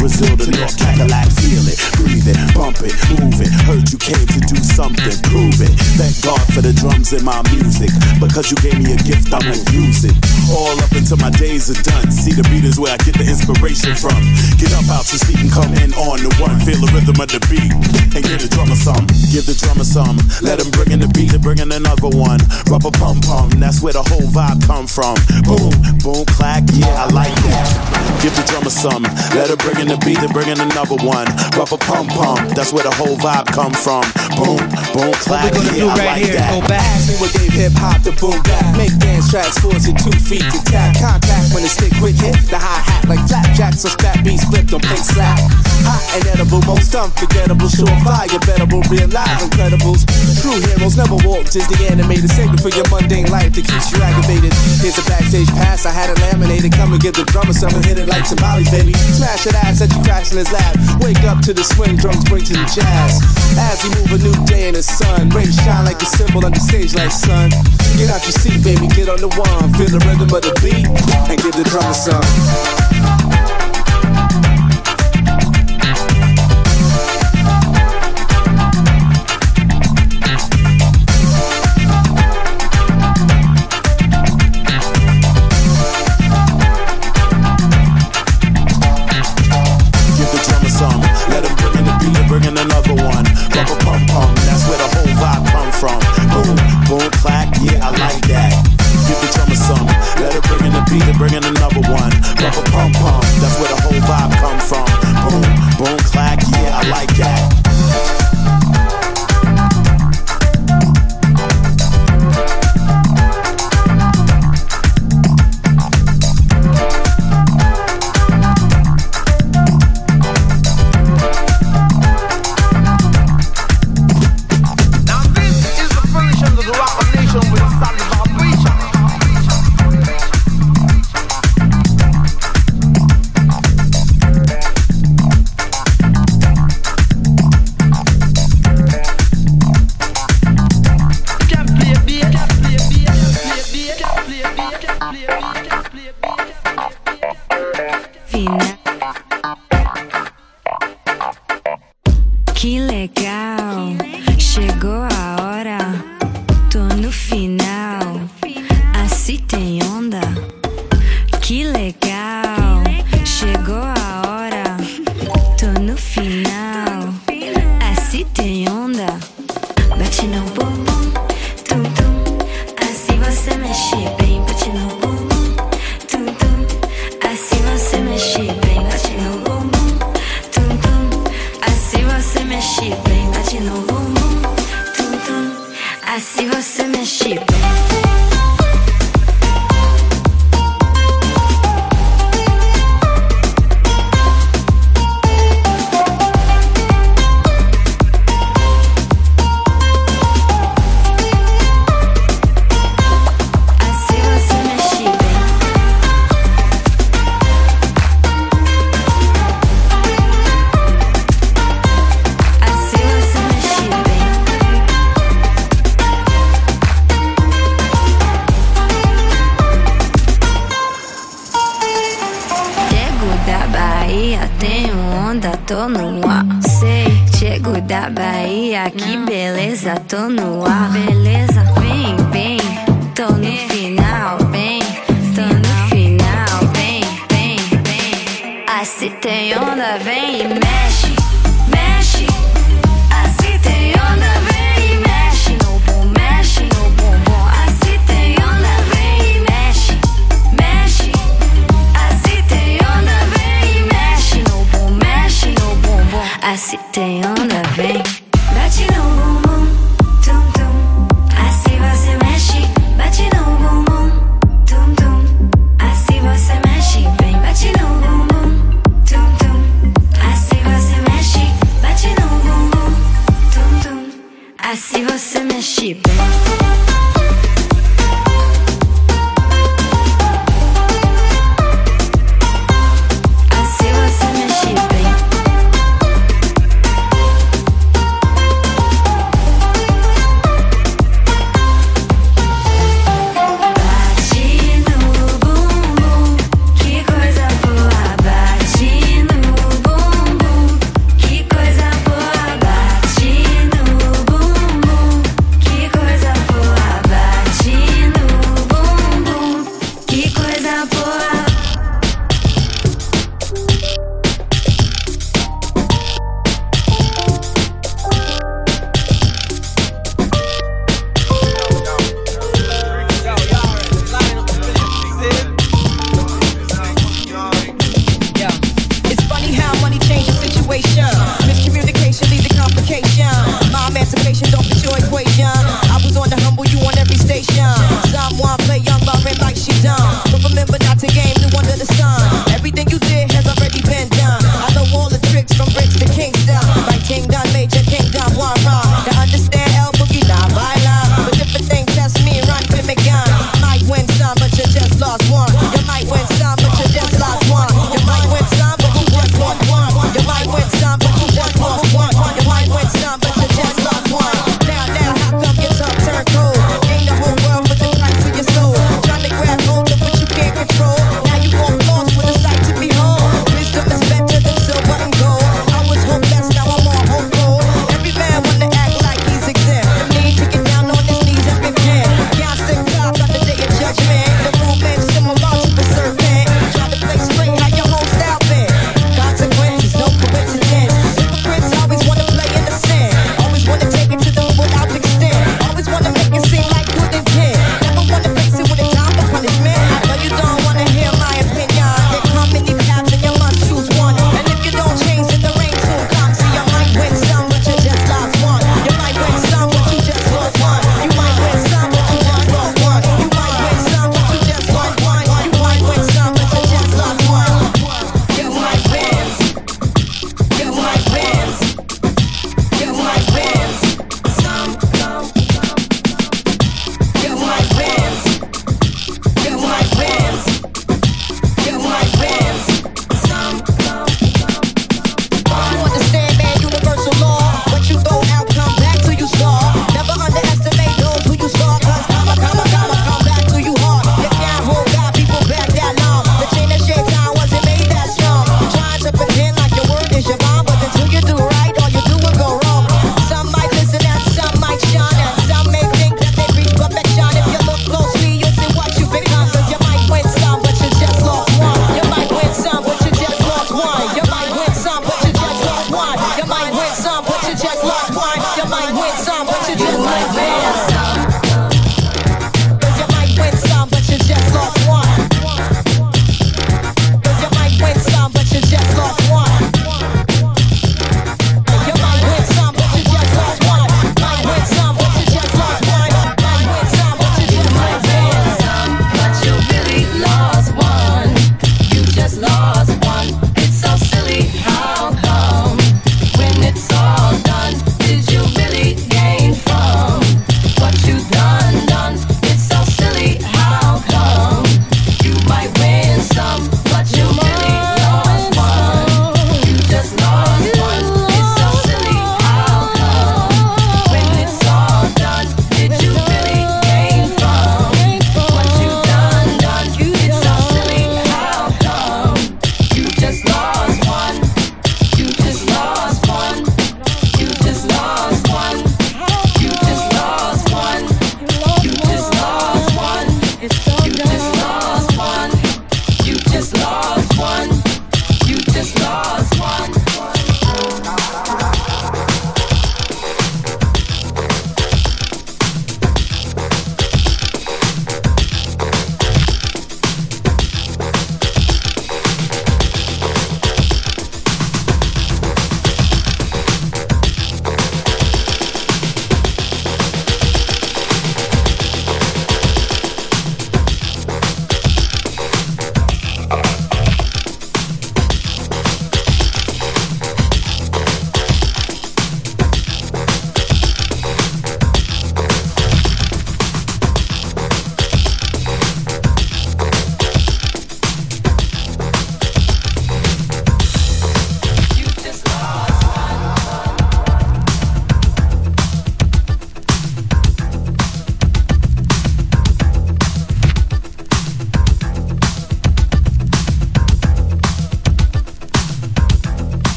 Brazil to North Cadillac. Feel it, breathe it, bump it, move it. Heard you came to do something, prove it. Thank God for the drums in my music. Because you gave me a gift, I'ma use it. All up until my days are done. See the beat is where I get the inspiration from. Get up out your seat and come in on the one. Feel the rhythm of the beat and give the drummer some. Give the drummer some. Let him bring in the beat and bring in another one. Rubber pum pum, that's where the whole vibe come from. Boom, boom, clack, yeah, I like that. Give the drummer some. Let him bring in the beat and bring in another one. Rubber pum pum, that's where the whole vibe come from. Boom, boom, clack, yeah, I right like here, that. Go back. See what gave hip hop the boom back. Make dance tracks, it two feet to tap. Contact when the stick quick hit the hi hat like flapjacks or spat beats flipped on pink slap. Hot and edible, most unforgettable, surefire, bettable, real live incredibles. True heroes never walk, just the animated. It for your mundane life that keeps you aggravated. Here's a backstage pass, I had it laminated. Come and give the drummer some and hit it like tamales, baby. Smash it ass that you crash in his lap. Wake up to the swing drums, bring to the jazz. As we move a new day in the sun, rays shine like a cymbal on the stage like sun. Get out your seat, baby, get on the one. Feel the rhythm of the beat and give the drummer some. Him bring in beat and bring in another one. Rubber pum pum, that's where the whole vibe come from. Boom, boom, clack, yeah, I like that. Tô no ar. Sei, chego da Bahia, que beleza, tô no ar. Beleza, vem, vem, tô no final, vem, tô no final, vem, vem, vem. Ah, se tem onda, vem e mexe, mexe. Assim tem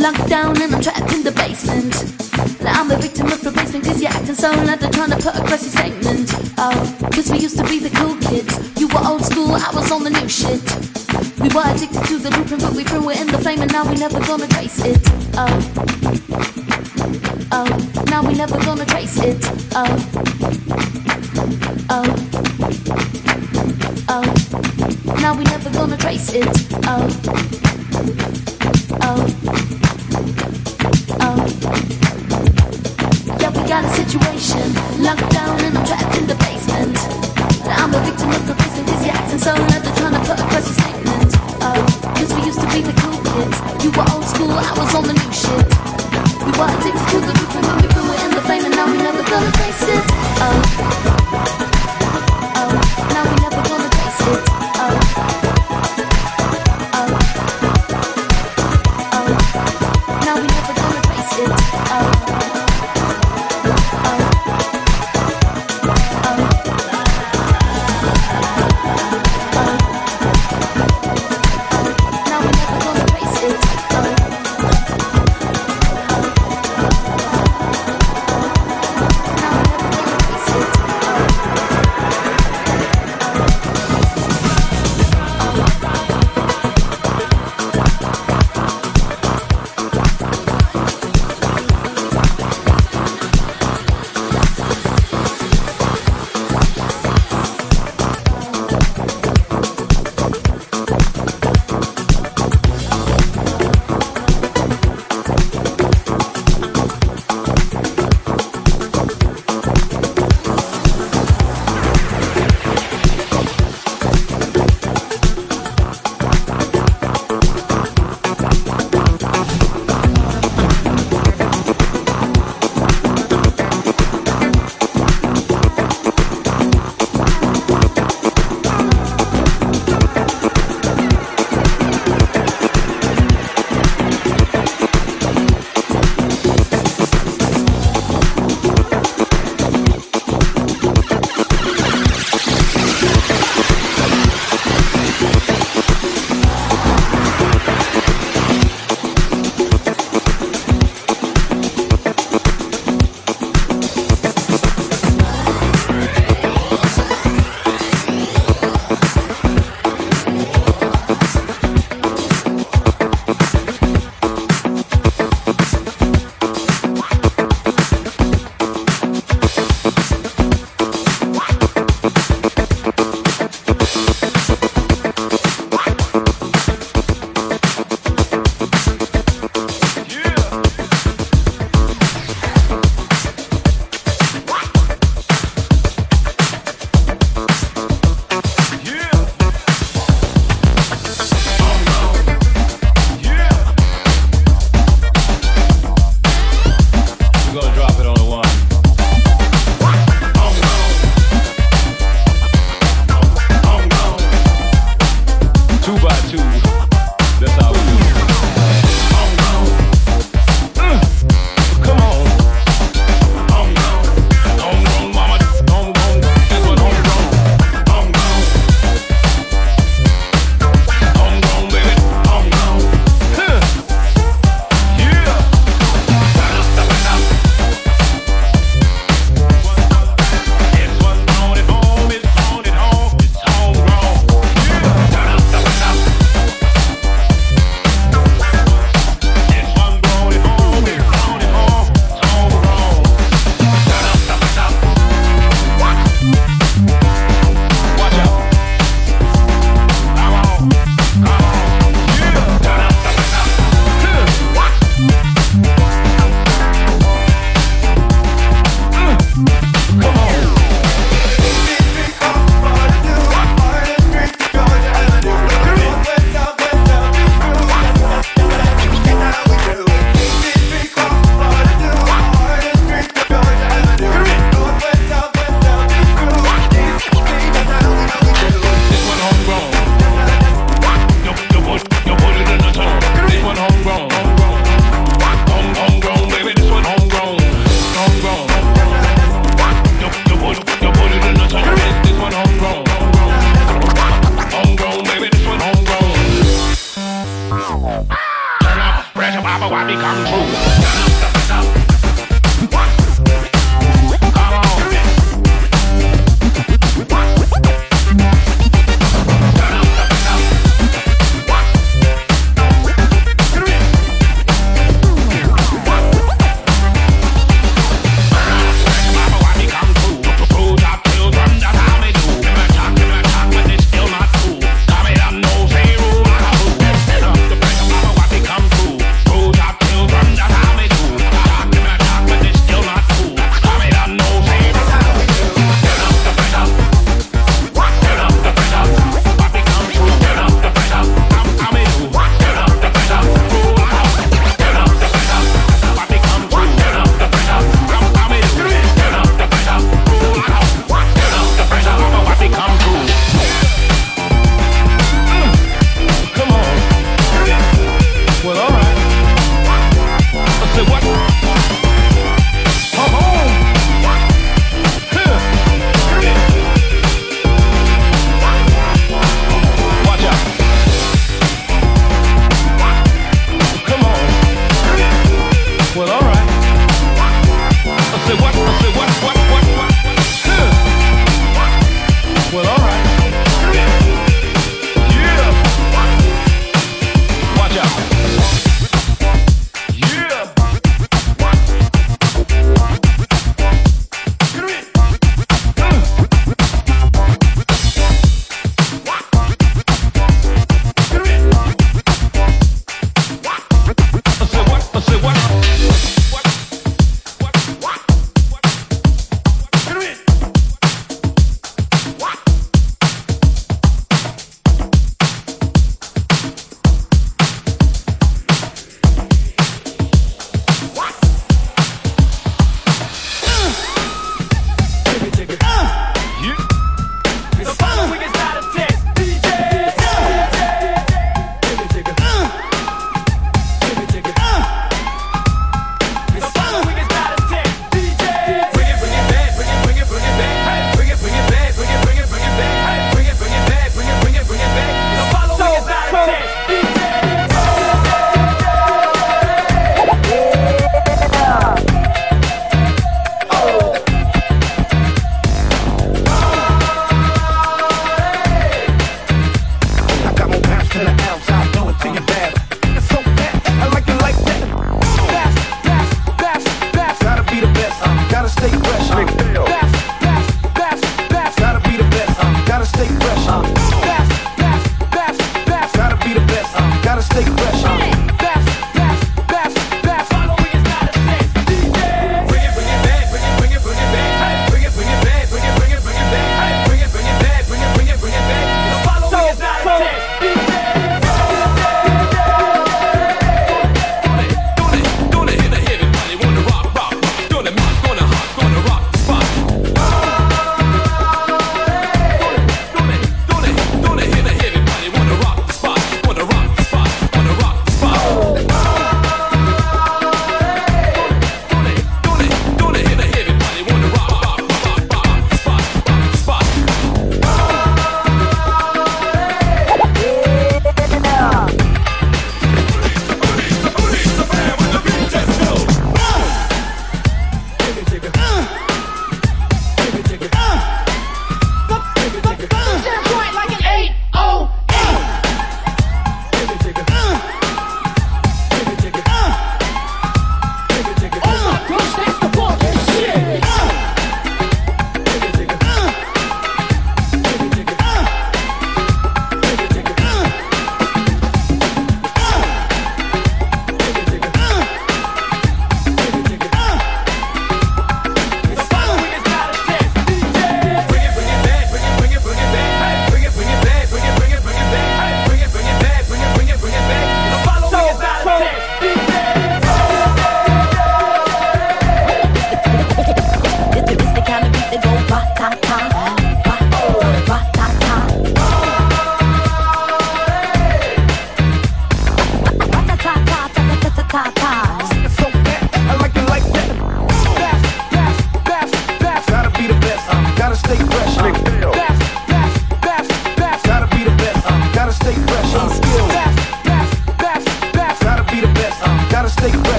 locked down and I'm trapped in the basement. Now I'm a victim of replacement cause you're acting so like they're trying to put across your statement. Oh, cause we used to be the cool kids. You were old school, I was on the new shit. We were addicted to the blueprint, but we threw it in the flame and now we never gonna trace it. Oh, oh, now we never gonna trace it. Oh, oh, oh, now we never gonna trace it. Oh. Oh, oh. Locked down and I'm trapped in the basement. I'm a victim of the acting so trying to put across statement. Oh, we used to be the cool kids. You were old school, I was on the new shit. We were addicted to the